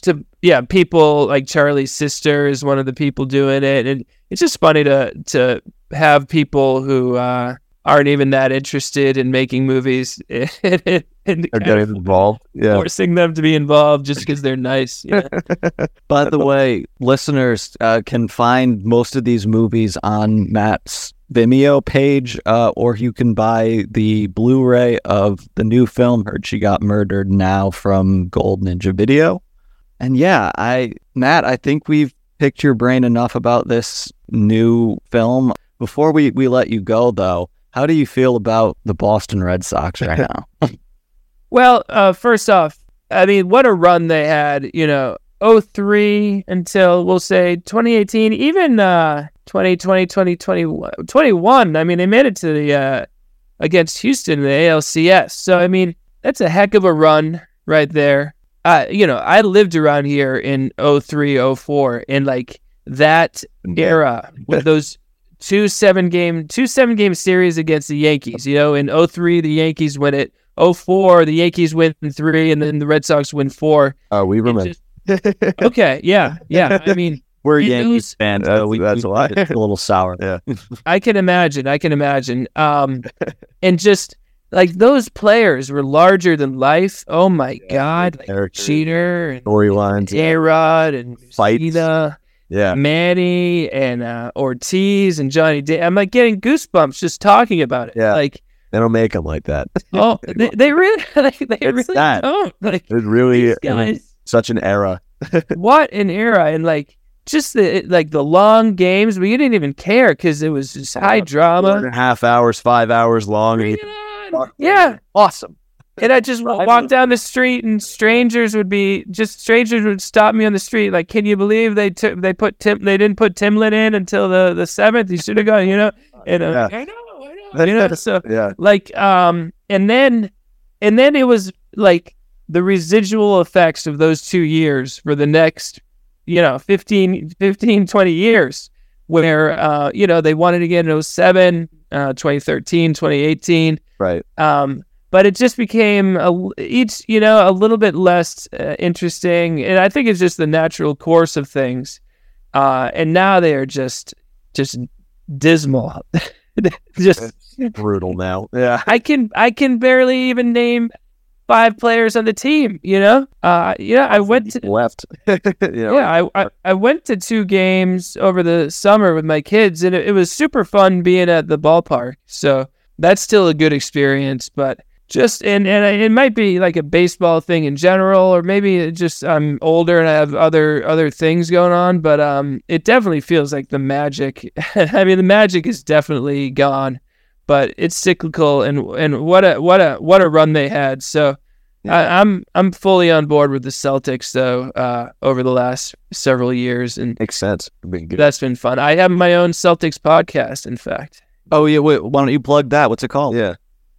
[SPEAKER 9] to yeah people like charlie's sister is one of the people doing it and it's just funny to to have people who uh aren't even that interested in making movies and, and
[SPEAKER 10] Or getting involved? Yeah.
[SPEAKER 9] forcing them to be involved just because they're nice yeah.
[SPEAKER 11] By the way, listeners uh, can find most of these movies on Matt's Vimeo page, uh, or you can buy the Blu-ray of the new film "Heard She Got Murdered" now from Gold Ninja Video. And yeah, I Matt, I think we've picked your brain enough about this new film. Before we we let you go, though, how do you feel about the Boston Red Sox right now?
[SPEAKER 9] Well, uh, first off, I mean, what a run they had, you know, 03 until we'll say 2018, even uh, 2020, 2021, 21. I mean, they made it to the uh, against Houston in the ALCS. So, I mean, that's a heck of a run right there. Uh, you know, I lived around here in 03, 04, and like that era with those two seven game two seven game series against the Yankees. You know, in 03 the Yankees win it. 04 the Yankees win three, and then the Red Sox win four.
[SPEAKER 10] Oh, we remember.
[SPEAKER 9] Okay, yeah, yeah. I mean,
[SPEAKER 11] We're
[SPEAKER 9] it
[SPEAKER 11] Yankees
[SPEAKER 9] was-
[SPEAKER 11] fans,
[SPEAKER 10] That's-
[SPEAKER 11] so we,
[SPEAKER 10] that's
[SPEAKER 11] we-
[SPEAKER 10] why.
[SPEAKER 11] it's a little sour.
[SPEAKER 10] Yeah.
[SPEAKER 9] I can imagine. I can imagine. Um, and just like those players were larger than life. Oh my god, like
[SPEAKER 10] Characters,
[SPEAKER 9] Cheater and
[SPEAKER 10] storylines.
[SPEAKER 9] Arod and
[SPEAKER 10] Fights.
[SPEAKER 9] Cena,
[SPEAKER 10] Yeah.
[SPEAKER 9] Manny and uh, Ortiz and Johnny. Day. I'm like getting goosebumps just talking about it.
[SPEAKER 10] Yeah.
[SPEAKER 9] Like,
[SPEAKER 10] They don't make them like that.
[SPEAKER 9] oh, they, they really, they, they really
[SPEAKER 10] that.
[SPEAKER 9] don't. Like,
[SPEAKER 10] It's really
[SPEAKER 9] guys.
[SPEAKER 10] such an era.
[SPEAKER 9] what an era and like just the like the long games but you didn't even care because it was just high drama
[SPEAKER 10] and a half hours, five hours long. and
[SPEAKER 9] Bring it on. yeah
[SPEAKER 10] Awesome.
[SPEAKER 9] And i just walk down the street and strangers would be just strangers would stop me on the street like can you believe they took they put tim they didn't put timlin in until the the seventh he should have gone you know and uh,
[SPEAKER 10] Yeah.
[SPEAKER 9] i know i know you know so
[SPEAKER 10] Yeah.
[SPEAKER 9] like um and then and then it was like the residual effects of those two years for the next, you know, 15, 15 20 years, where, uh, you know, they wanted it again in 07, uh, 2013, 2018.
[SPEAKER 10] Right.
[SPEAKER 9] Um, but it just became a, each, you know, a little bit less uh, interesting. And I think it's just the natural course of things. Uh, and now they are just, just dismal. just
[SPEAKER 10] brutal now. Yeah.
[SPEAKER 9] I can I can barely even name five players on the team. You know, uh, you know, I went to
[SPEAKER 10] left.
[SPEAKER 9] yeah, I, I I went to two games over the summer with my kids, and it, it was super fun being at the ballpark. So that's still a good experience, but just and and it might be like a baseball thing in general, or maybe it just I'm older and I have other other things going on. But um, it definitely feels like the magic. I mean, the magic is definitely gone, but it's cyclical. And and what a what a what a run they had. So I, I'm I'm fully on board with the Celtics though. Uh, over the last several years, and
[SPEAKER 10] makes sense. Been good.
[SPEAKER 9] that's been fun. I have my own Celtics podcast. In fact,
[SPEAKER 11] Oh yeah, wait, why don't you plug that? What's it called?
[SPEAKER 10] Yeah.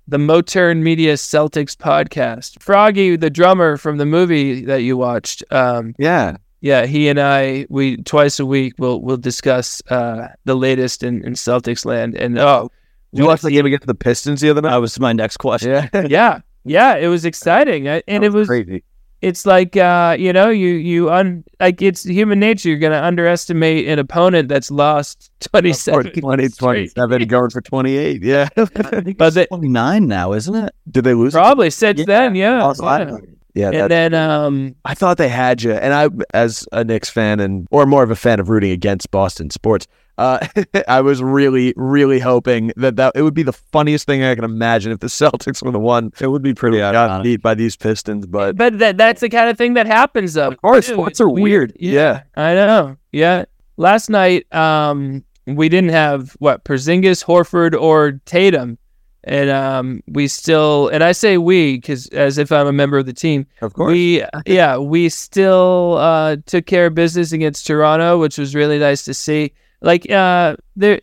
[SPEAKER 9] The Motern Media Celtics podcast. Froggy, the drummer from the movie that you watched, um,
[SPEAKER 10] Yeah.
[SPEAKER 9] yeah, he and I, we twice a week we'll we'll discuss uh, the latest in, in Celtics land. And oh,
[SPEAKER 10] Did you watched the game against the Pistons the other night?
[SPEAKER 11] That was my next question.
[SPEAKER 10] Yeah.
[SPEAKER 9] yeah, yeah, it was exciting, I, and it was
[SPEAKER 10] crazy.
[SPEAKER 9] It's like uh, you know, you you un like it's human nature. You're gonna underestimate an opponent that's lost twenty
[SPEAKER 10] Or 20, 27 going for 28. Yeah.
[SPEAKER 9] But they,
[SPEAKER 11] Twenty nine now, isn't it?
[SPEAKER 10] Did they lose?
[SPEAKER 9] probably since then, yeah.
[SPEAKER 10] Lost
[SPEAKER 9] yeah.
[SPEAKER 10] Last night. Yeah.
[SPEAKER 9] And then um,
[SPEAKER 10] I thought they had you, and I, as a Knicks fan, and or more of a fan of rooting against Boston sports, uh, I was really, really hoping that that it would be the funniest thing I can imagine if the Celtics were the one.
[SPEAKER 11] It would be pretty
[SPEAKER 10] got beat by these Pistons, but
[SPEAKER 9] but that that's the kind of thing that happens though.
[SPEAKER 10] of course,
[SPEAKER 9] too.
[SPEAKER 10] sports are weird. Yeah.
[SPEAKER 9] I know. Yeah. Last night, um, we didn't have what Porzingis, Horford, or Tatum, and um, we still, and I say we because as if I'm a member of the team.
[SPEAKER 10] of course.
[SPEAKER 9] We, yeah, we still uh, took care of business against Toronto, which was really nice to see. Like, uh, there,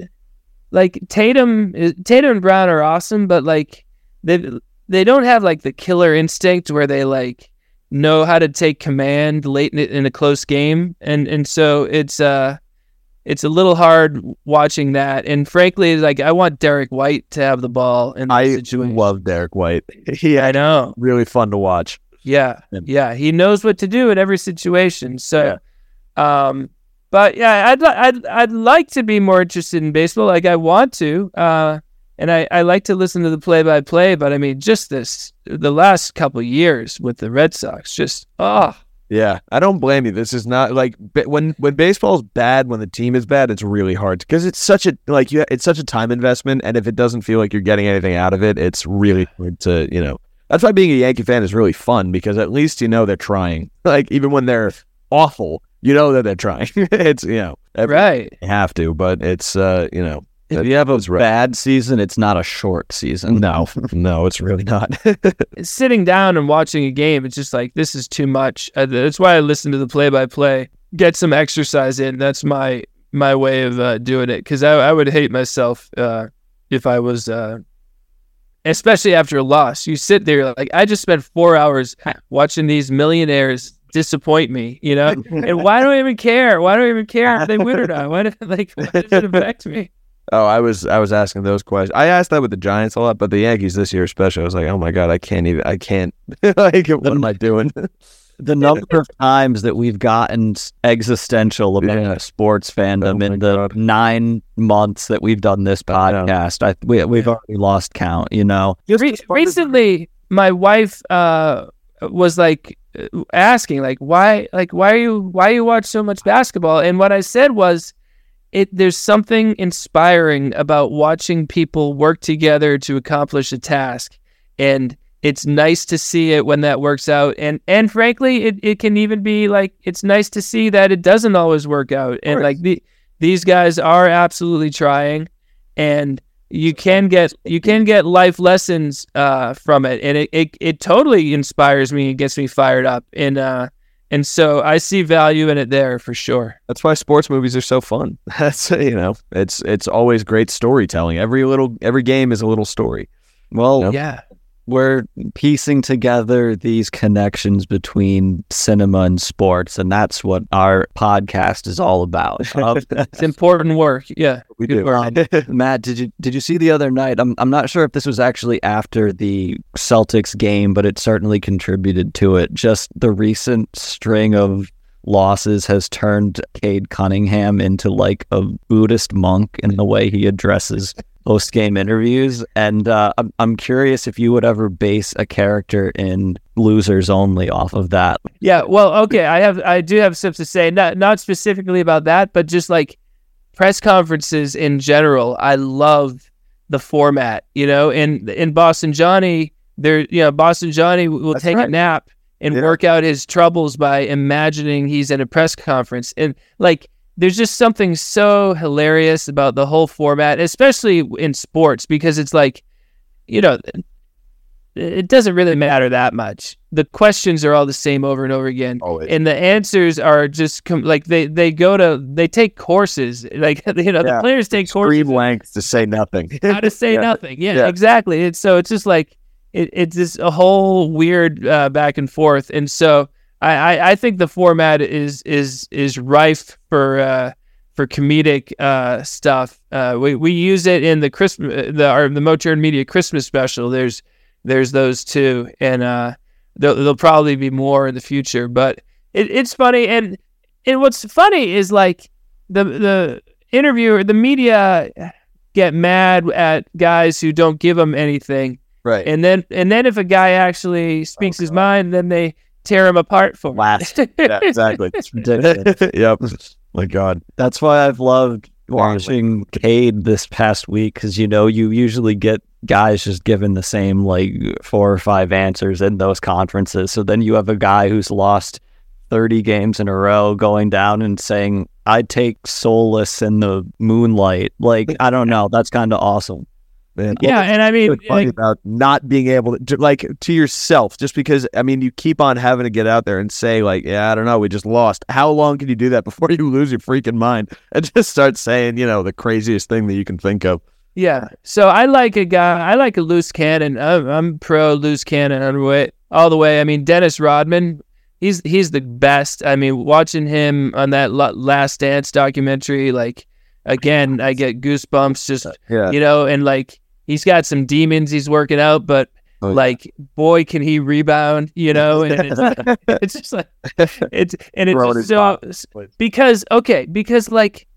[SPEAKER 9] like Tatum, Tatum and Brown are awesome, but like they they don't have like the killer instinct where they like know how to take command late in, in a close game, and and so it's uh it's a little hard watching that. And frankly, like I want Derrick White to have the ball in this
[SPEAKER 10] I
[SPEAKER 9] situation.
[SPEAKER 10] love Derrick White. He
[SPEAKER 9] I know.
[SPEAKER 10] really fun to watch.
[SPEAKER 9] Yeah,
[SPEAKER 11] Yeah.
[SPEAKER 9] yeah, he knows what to do in every situation. So, um, but yeah, I'd I'd I'd like to be more interested in baseball. Like I want to, uh, and I I like to listen to the play by play. But I mean, just this the last couple years with the Red Sox, just oh
[SPEAKER 10] Yeah, I don't blame you. This is not like when when baseball's bad, when the team is bad, it's really hard because it's such a like you. It's such a time investment, and if it doesn't feel like you're getting anything out of it, it's really hard to you know. That's why being a Yankee fan is really fun because at least you know they're trying. Like even when they're awful, you know that they're trying. it's you know every-
[SPEAKER 9] right.
[SPEAKER 10] you have to, but it's uh you know
[SPEAKER 11] If you have a
[SPEAKER 10] right.
[SPEAKER 11] bad season, it's not a short season.
[SPEAKER 10] no no it's really not.
[SPEAKER 9] Sitting down and watching a game, it's just like this is too much. Uh, that's why I listen to the play by play. Get some exercise in. That's my my way of uh, doing it because I, I would hate myself uh, if I was, uh, especially after a loss. You sit there like I just spent four hours watching these millionaires disappoint me, you know. and why do I even care? Why do I even care if they win or not? Why do, like why does it affect me?
[SPEAKER 10] Oh, I was I was asking those questions. I asked that with the Giants a lot, but the Yankees this year especially, I was like, oh my god, I can't even, I can't. like, what am I doing?
[SPEAKER 11] The number of times that we've gotten existential about
[SPEAKER 10] Yeah.
[SPEAKER 11] sports fandom
[SPEAKER 10] Oh
[SPEAKER 11] in the
[SPEAKER 10] God.
[SPEAKER 11] nine months that we've done this
[SPEAKER 10] I know.
[SPEAKER 11] podcast, I, we, we've already lost count. You know,
[SPEAKER 9] Re- recently my wife uh was like uh, asking like why like why are you why you watch so much basketball and what i said was it there's something inspiring about watching people work together to accomplish a task. And it's nice to see it when that works out. And and frankly it, it can even be like it's nice to see that it doesn't always work out. And like the, these guys are absolutely trying. And you can get you can get life lessons uh, from it, and it, it it totally inspires me and gets me fired up, and uh, and so I see value in it there for sure.
[SPEAKER 10] That's why sports movies are so fun. That's you know, it's it's always great storytelling. Every little every game is a little story.
[SPEAKER 11] well,
[SPEAKER 10] Yep.
[SPEAKER 9] Yeah,
[SPEAKER 7] we're piecing together these connections between cinema and sports, and that's what our podcast is all about. Um,
[SPEAKER 9] It's important work. Yeah.
[SPEAKER 10] We do.
[SPEAKER 9] work.
[SPEAKER 7] Matt, did you did you see the other night? I'm I'm not sure if this was actually after the Celtics game, but it certainly contributed to it. Just the recent string of losses has turned Cade Cunningham into like a Buddhist monk in the way he addresses post game interviews. And uh, I'm I'm curious if you would ever base a character in Losers Only off of that.
[SPEAKER 9] Yeah, well, okay, I have I do have stuff to say, not not specifically about that, but just like press conferences in general. I love the format, you know. In in Boston Johnny, there, you know, Boston Johnny will take a nap and work out his troubles by imagining he's in a press conference, and like. There's just something so hilarious about the whole format, especially in sports, because it's like, you know, it doesn't really matter that much. The questions are all the same over and over again, and the answers are just com- like they they go to they take courses. Like you know, the players take courses
[SPEAKER 10] Extreme lengths to say nothing.
[SPEAKER 9] how to say
[SPEAKER 10] Yeah.
[SPEAKER 9] nothing. Yeah,
[SPEAKER 10] Yeah.
[SPEAKER 9] exactly. And so it's just like it, it's just a whole weird uh, back and forth, and so I, I I think the format is is is rife for uh, for comedic uh, stuff. Uh, we we use it in the Christmas the our, the Motern Media Christmas special. There's there's those two, and uh, there'll, there'll probably be more in the future. But it, it's funny, and and what's funny is like the the interviewer, the media get mad at guys who don't give them anything,
[SPEAKER 10] right?
[SPEAKER 9] And then and then if a guy actually speaks his mind, then they tear him apart for
[SPEAKER 7] last.
[SPEAKER 10] yeah, exactly.
[SPEAKER 7] It's ridiculous.
[SPEAKER 10] yep. My God.
[SPEAKER 7] That's why I've loved watching Cade this past week because you know you usually get guys just given the same like four or five answers in those conferences. So then you have a guy who's lost thirty games in a row going down and saying, "I take solace in the moonlight." Like I don't know, that's kind of awesome.
[SPEAKER 10] Man,
[SPEAKER 9] Yeah, and I mean, like-
[SPEAKER 10] about not being able to, like, to yourself, just because, I mean, you keep on having to get out there and say, like, yeah, I don't know, we just lost. How long can you do that before you lose your freaking mind and just start saying, you know, the craziest thing that you can think of?
[SPEAKER 9] Yeah. So I like a guy. I like a loose cannon. I'm, I'm pro loose cannon all the way. All the way. I mean, Dennis Rodman. He's he's the best. I mean, watching him on that Last Dance documentary, like again, I get goosebumps. Just
[SPEAKER 10] Yeah.
[SPEAKER 9] you know, and like he's got some demons he's working out, but
[SPEAKER 10] Oh, yeah.
[SPEAKER 9] like boy, can he rebound? You know, and it's, it's just like it's and it's just so because okay because like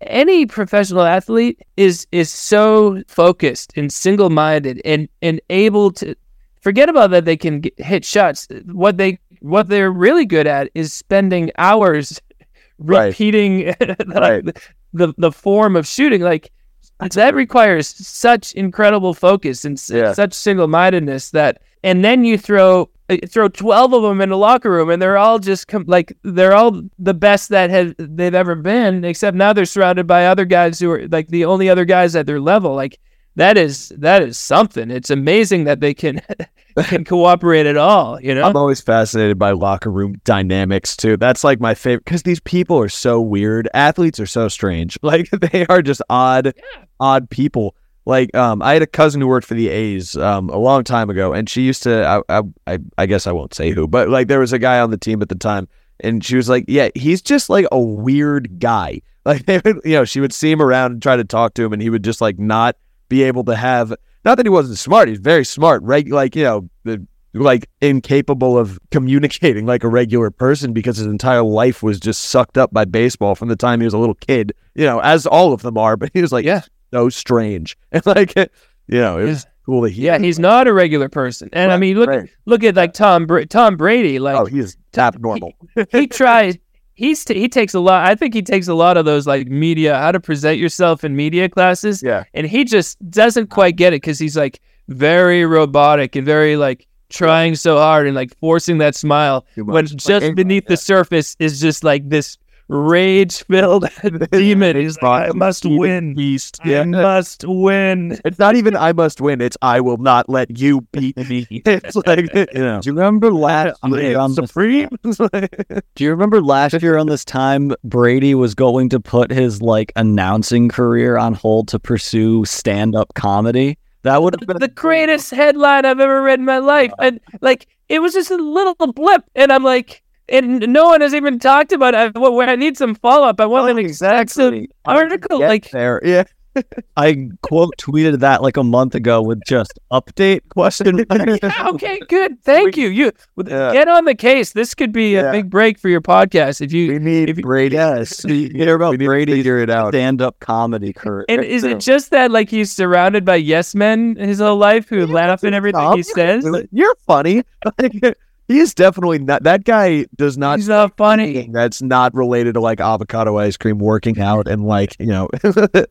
[SPEAKER 9] any professional athlete is is so focused and single-minded and and able to forget about that they can get, hit shots what they what they're really good at is spending hours
[SPEAKER 10] Right.
[SPEAKER 9] repeating
[SPEAKER 10] Right.
[SPEAKER 9] the the form of shooting like that requires such incredible focus and
[SPEAKER 10] Yeah.
[SPEAKER 9] such single-mindedness that and then you throw uh, throw 12 of them in the locker room and they're all just com- like they're all the best that have they've ever been except now they're surrounded by other guys who are like the only other guys at their level like that is that is something it's amazing that they can can cooperate at all you know
[SPEAKER 10] I'm always fascinated by locker room dynamics too. That's like my favorite because these people are so weird. Athletes are so strange. Like they are just odd, odd people. Like um, I had a cousin who worked for the A's um a long time ago, and she used to. I I I, I guess I won't say who, but like there was a guy on the team at the time, and she was like, "Yeah, he's just like a weird guy." Like they would, you know, she would see him around and try to talk to him, and he would just like not be able to have. Not that he wasn't smart; he's very smart, right? Like you know, the like incapable of communicating like a regular person because his entire life was just sucked up by baseball from the time he was a little kid. You know, as all of them are. But he was like,
[SPEAKER 9] yeah,
[SPEAKER 10] so strange, and like, you know, it was cool to hear.
[SPEAKER 9] yeah he's not a regular person and i mean look look at like tom Bra- tom brady like
[SPEAKER 10] oh, he's tap normal.
[SPEAKER 9] he tries he's t- he takes a lot i think he takes a lot of those like media how to present yourself in media classes.
[SPEAKER 10] Yeah.
[SPEAKER 9] And he just doesn't quite get it because he's like very robotic and very like trying so hard and like forcing that smile when just beneath the surface is just like this rage filled demon he's like i must win
[SPEAKER 10] beast
[SPEAKER 9] i must win
[SPEAKER 10] It's not even I must win. It's I will not let you beat me. It's like you know.
[SPEAKER 7] Do you remember last year on this-
[SPEAKER 10] supreme?
[SPEAKER 7] Do you remember last year on this time Brady was going to put his like announcing career on hold to pursue stand-up comedy? That would have been
[SPEAKER 9] the greatest headline I've ever read in my life. And like, it was just a little blip, and I'm like, and no one has even talked about it. Well, Where I need some follow up. I want an extensive article. Like,
[SPEAKER 10] there, yeah.
[SPEAKER 7] I quote tweeted that like a month ago with just update question.
[SPEAKER 9] yeah, okay, good. Thank you. You get on the case. This could be a big break for your podcast if you.
[SPEAKER 10] We need
[SPEAKER 9] if you,
[SPEAKER 10] Brady.
[SPEAKER 7] yes, you hear about Brady's
[SPEAKER 10] figure it out.
[SPEAKER 7] stand-up comedy Kurt.
[SPEAKER 9] And is it just that like he's surrounded by yes men his whole life who laugh at everything he says?
[SPEAKER 10] You're funny. He is definitely not. That guy does not.
[SPEAKER 9] He's not funny.
[SPEAKER 10] That's not related to like avocado ice cream, working out, and like you know.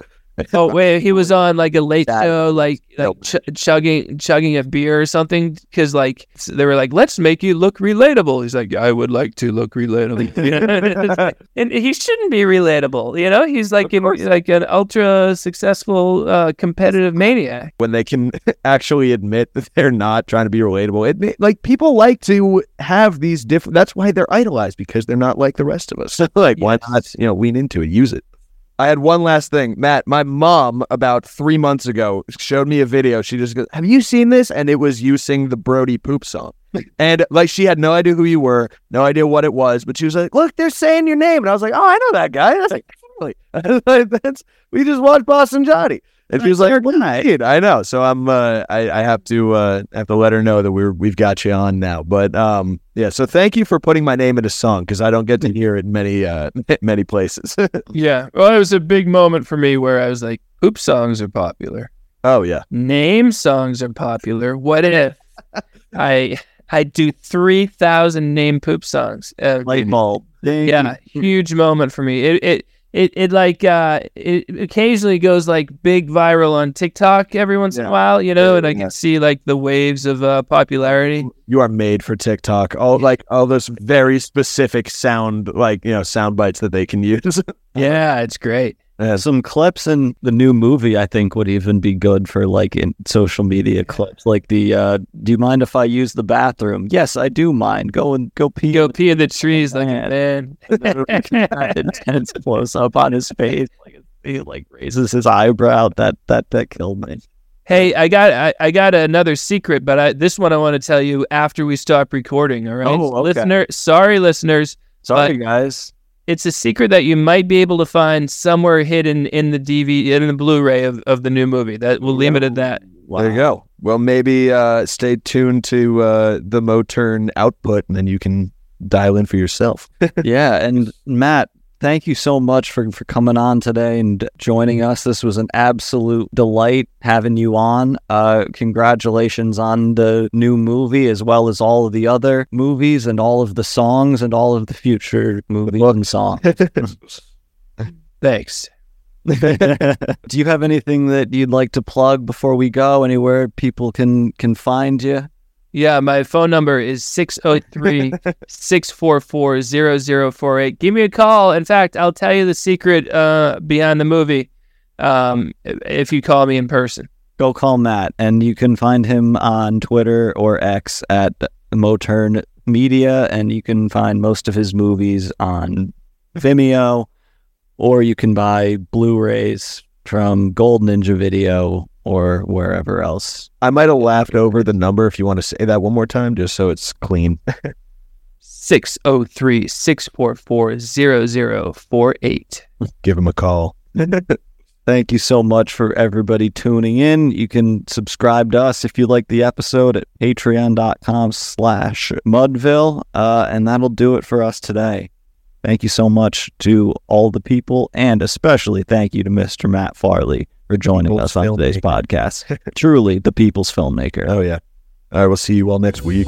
[SPEAKER 9] oh wait, he was on like a late show, like like ch- chugging chugging a beer or something, because like they were like, "Let's make you look relatable." He's like, "I would like to look relatable," and he shouldn't be relatable. You know, he's like in, like an ultra successful uh, competitive maniac.
[SPEAKER 10] when they can actually admit that they're not trying to be relatable. It, like people like to have these different. That's why they're idolized because they're not like the rest of us. like why not? You know, lean into it, use it. I had one last thing, Matt. My mom about three months ago showed me a video. She just goes, "Have you seen this?" And it was you sing the Brody poop song. And like she had no idea who you were, no idea what it was, but she was like, "Look, they're saying your name," and I was like, "Oh, I know that guy." I was like, "Totally." That's we just watched Boston Johnny. And she was like, "What I know. So I'm uh, I, I have to uh, have to let her know that we're we've got you on now. But um, yeah. So thank you for putting my name in a song because I don't get to hear it many uh, many places.
[SPEAKER 9] Yeah, well, it was a big moment for me where I was like, "Poop songs are popular."
[SPEAKER 10] oh yeah.
[SPEAKER 9] Name songs are popular. What if I I do three thousand name poop songs? Uh,
[SPEAKER 7] Light bulb. Ding.
[SPEAKER 9] yeah, huge moment for me. It it it, it like uh it occasionally goes like big viral on TikTok every once in a while, you know, and I can see like the waves of uh, popularity.
[SPEAKER 10] You are made for TikTok. All like all those very specific sound like you know sound bites that they can use.
[SPEAKER 9] Yeah, it's great.
[SPEAKER 7] Some clips in the new movie, I think, would even be good for like in social media clips. Like the, uh, do you mind if I use the bathroom? Yes, I do mind. Go and go pee.
[SPEAKER 9] Go pee in the trees like man.
[SPEAKER 7] intense close up on his face, like he like raises his eyebrow. That that that killed me.
[SPEAKER 9] Hey, I got I, I got another secret, but I, this one I want to tell you after we stop recording. All right,
[SPEAKER 7] Oh, okay.
[SPEAKER 9] listener. Sorry, listeners.
[SPEAKER 7] Sorry, guys.
[SPEAKER 9] It's a secret that you might be able to find somewhere hidden in the DVD in the Blu-ray of, of the new movie. That we'll leave it at that.
[SPEAKER 10] There you go. Well, maybe uh, stay tuned to uh, the Motern output, and then you can dial in for yourself.
[SPEAKER 7] yeah, and Matt, thank you so much for for coming on today and joining us. This was an absolute delight having you on. Uh, congratulations on the new movie as well as all of the other movies and all of the songs and all of the future movies and songs.
[SPEAKER 9] Thanks.
[SPEAKER 7] Do you have anything that you'd like to plug before we go? Anywhere people can can find you?
[SPEAKER 9] Yeah, my phone number is 603 644 0048. Give me a call. In fact, I'll tell you the secret uh, behind the movie um, if you call me in person.
[SPEAKER 7] Go call Matt, and you can find him on Twitter or X at Motern Media, and you can find most of his movies on Vimeo, or you can buy Blu-rays from Gold Ninja Video or wherever else.
[SPEAKER 10] I might have laughed over the number if you want to say that one more time, just so it's clean.
[SPEAKER 9] 603 644 0048.
[SPEAKER 10] Give him a call.
[SPEAKER 7] Thank you so much for everybody tuning in. You can subscribe to us if you like the episode at patreon.com slash mudville. Uh, and that'll do it for us today. Thank you so much to all the people, and especially thank you to Mr. Matt Farley for joining
[SPEAKER 10] people's
[SPEAKER 7] us on
[SPEAKER 10] filmmaker.
[SPEAKER 7] today's podcast. Truly the people's filmmaker.
[SPEAKER 10] Oh, yeah. I will we'll see you all next week.